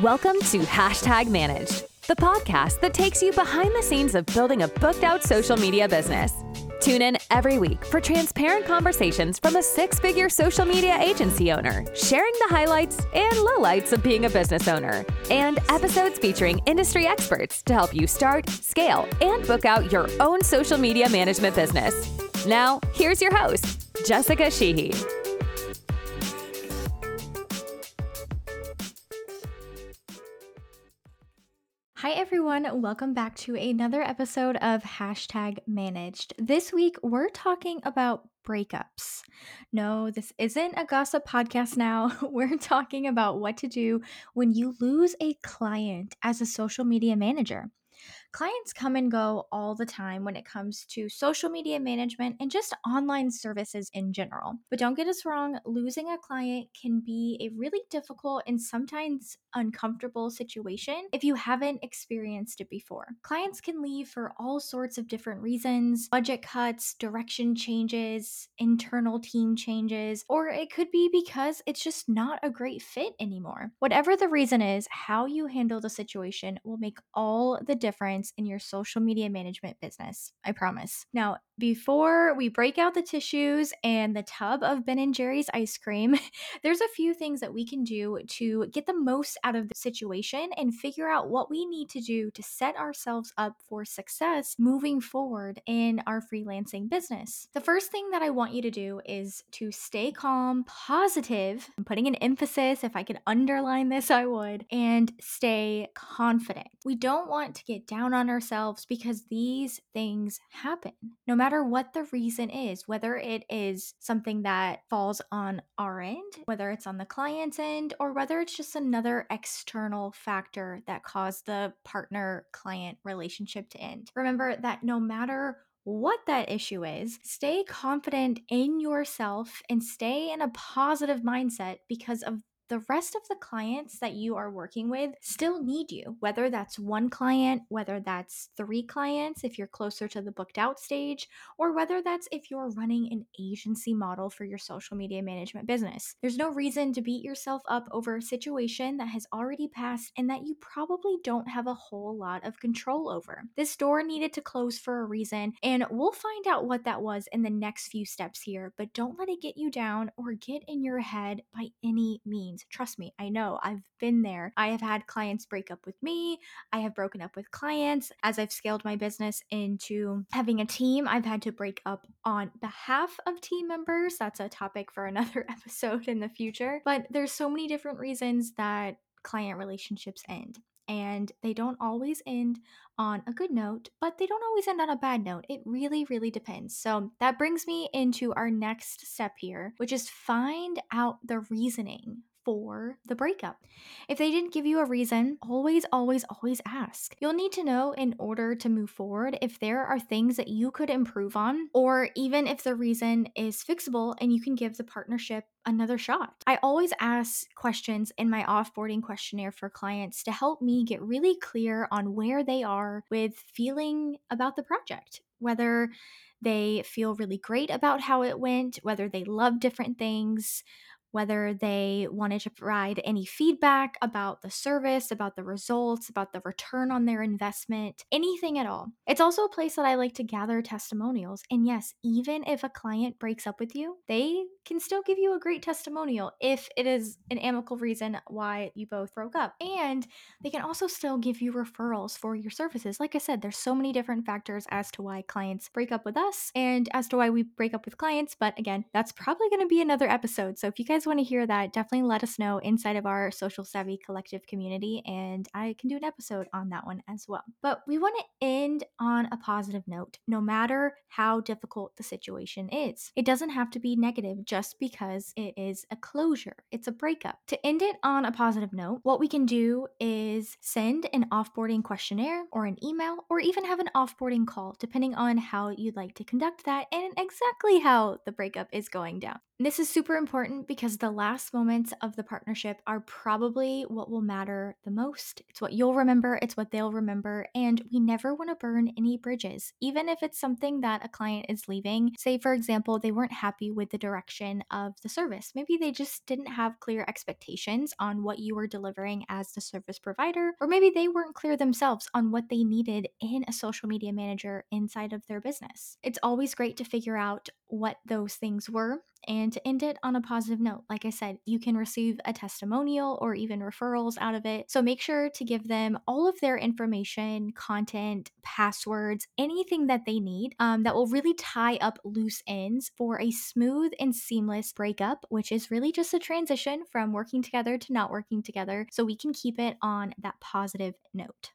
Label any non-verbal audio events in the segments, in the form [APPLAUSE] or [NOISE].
Welcome to Hashtag Managed, the podcast that takes you behind the scenes of building a booked out social media business. Tune in every week for transparent conversations from a six figure social media agency owner, sharing the highlights and lowlights of being a business owner, and episodes featuring industry experts to help you start, scale, and book out your own social media management business. Now, here's your host, Jessica Sheehy. Hi, everyone. Welcome back to another episode of Hashtag Managed. This week, we're talking about breakups. No, this isn't a gossip podcast now. [LAUGHS] We're talking about what to do when you lose a client as a social media manager. Clients come and go all the time when it comes to social media management and just online services in general. But don't get us wrong, losing a client can be a really difficult and sometimes uncomfortable situation if you haven't experienced it before. Clients can leave for all sorts of different reasons budget cuts, direction changes, internal team changes, or it could be because it's just not a great fit anymore. Whatever the reason is, how you handle the situation will make all the difference difference in your social media management business. I promise. Now, before we break out the tissues and the tub of Ben and Jerry's ice cream, [LAUGHS] there's a few things that we can do to get the most out of the situation and figure out what we need to do to set ourselves up for success moving forward in our freelancing business. The first thing that I want you to do is to stay calm, positive, I'm putting an emphasis, if I could underline this, I would, and stay confident. We don't want to get down on ourselves because these things happen. No matter what the reason is, whether it is something that falls on our end, whether it's on the client's end, or whether it's just another external factor that caused the partner client relationship to end. Remember that no matter what that issue is, stay confident in yourself and stay in a positive mindset because of the rest of the clients that you are working with still need you, whether that's one client, whether that's three clients if you're closer to the booked out stage, or whether that's if you're running an agency model for your social media management business. There's no reason to beat yourself up over a situation that has already passed and that you probably don't have a whole lot of control over. This door needed to close for a reason, and we'll find out what that was in the next few steps here, but don't let it get you down or get in your head by any means. Trust me, I know I've been there. I have had clients break up with me. I have broken up with clients. As I've scaled my business into having a team, I've had to break up on behalf of team members. That's a topic for [LAUGHS] another episode in the future. But there's so many different reasons that client relationships end and they don't always end on a good note, but they don't always end on a bad note. It really, really depends. So that brings me into our next step here, which is find out the reasoning for the breakup. If they didn't give you a reason, always, always, always ask. You'll need to know in order to move forward if there are things that you could improve on, or even if the reason is fixable and you can give the partnership another shot. I always ask questions in my offboarding questionnaire for clients to help me get really clear on where they are with feeling about the project, whether they feel really great about how it went, whether they love different things, whether they wanted to provide any feedback about the service, about the results, about the return on their investment, anything at all. It's also a place that I like to gather testimonials. And yes, even if a client breaks up with you, they can still give you a great testimonial if it is an amicable reason why you both broke up. And they can also still give you referrals for your services. Like I said, there's so many different factors as to why clients break up with us and as to why we break up with clients. But again, that's probably going to be another episode. So if you guys guys want to hear that, definitely let us know inside of our Social Savvy Collective community, and I can do an episode on that one as well. But we want to end on a positive note, no matter how difficult the situation is. It doesn't have to be negative just because it is a closure, it's a breakup. To end it on a positive note, what we can do is send an offboarding questionnaire or an email, or even have an offboarding call, depending on how you'd like to conduct that and exactly how the breakup is going down. This is super important because the last moments of the partnership are probably what will matter the most. It's what you'll remember, it's what they'll remember, and we never want to burn any bridges, even if it's something that a client is leaving. Say, for example, they weren't happy with the direction of the service. Maybe they just didn't have clear expectations on what you were delivering as the service provider, or maybe they weren't clear themselves on what they needed in a social media manager inside of their business. It's always great to figure out what those things were and to end it on a positive note. Like I said, you can receive a testimonial or even referrals out of it. So make sure to give them all of their information, content, passwords, anything that they need um, that will really tie up loose ends for a smooth and seamless breakup, which is really just a transition from working together to not working together. So we can keep it on that positive note.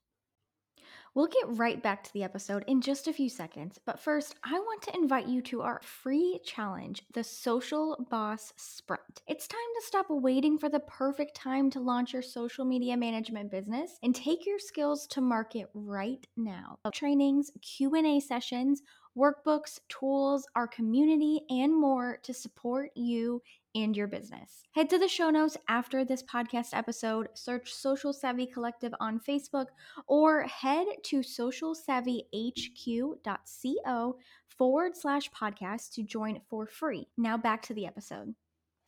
We'll get right back to the episode in just a few seconds, but first, I want to invite you to our free challenge, the Social Boss Sprint. It's time to stop waiting for the perfect time to launch your social media management business and take your skills to market right now. Trainings, Q&A sessions, workbooks, tools, our community, and more to support you and your business. Head to the show notes after this podcast episode, search Social Savvy Collective on Facebook, or head to socialsavvyhq.co forward slash podcast to join for free. Now back to the episode.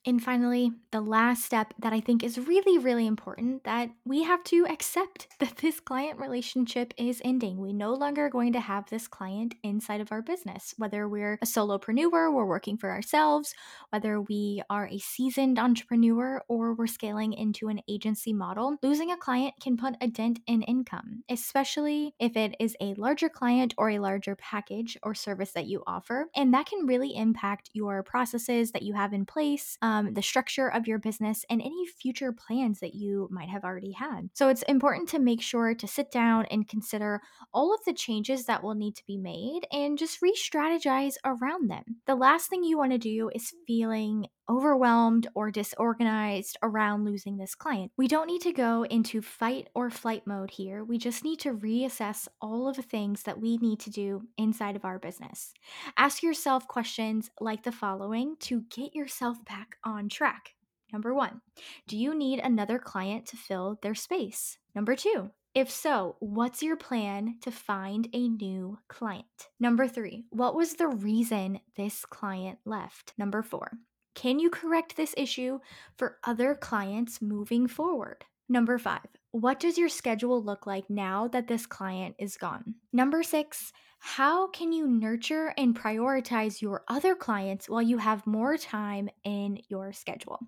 And finally, the last step that I think is really, really important that we have to accept [LAUGHS] that this client relationship is ending. We no longer are going to have this client inside of our business, whether we're a solopreneur, we're working for ourselves, whether we are a seasoned entrepreneur, or we're scaling into an agency model. Losing a client can put a dent in income, especially if it is a larger client or a larger package or service that you offer. And that can really impact your processes that you have in place um, Um, the structure of your business, and any future plans that you might have already had. So it's important to make sure to sit down and consider all of the changes that will need to be made and just re strategize around them. The last thing you want to do is feeling overwhelmed or disorganized around losing this client. We don't need to go into fight or flight mode here. We just need to reassess all of the things that we need to do inside of our business. Ask yourself questions like the following to get yourself back on track. Number one, do you need another client to fill their space? Number two, if so, what's your plan to find a new client? Number three, what was the reason this client left? Number four, can you correct this issue for other clients moving forward? Number five, what does your schedule look like now that this client is gone? Number six, how can you nurture and prioritize your other clients while you have more time in your schedule?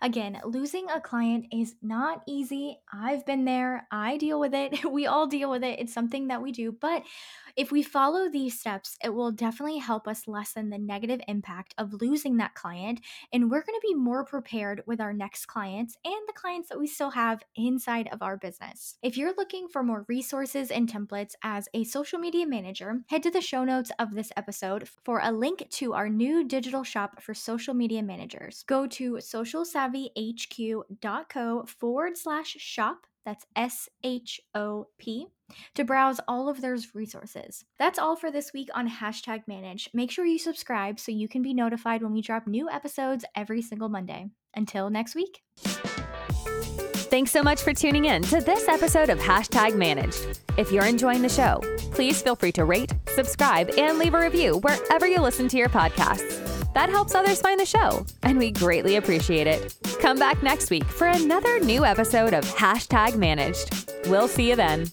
Again, losing a client is not easy. I've been there. I deal with it. [LAUGHS] We all deal with it. It's something that we do. But if we follow these steps, it will definitely help us lessen the negative impact of losing that client. And we're going to be more prepared with our next clients and the clients that we still have inside of our business. If you're looking for more resources and templates as a social media manager, head to the show notes of this episode for a link to our new digital shop for social media managers. Go to socialsavvyhq.co forward slash shop that's S H O P, to browse all of those resources. That's all for this week on hashtag manage. Make sure you subscribe so you can be notified when we drop new episodes every single Monday. Until next week. Thanks so much for tuning in to this episode of Hashtag Managed. If you're enjoying the show, please feel free to rate, subscribe, and leave a review wherever you listen to your podcasts. That helps others find the show, and we greatly appreciate it. Come back next week for another new episode of Hashtag Managed. We'll see you then.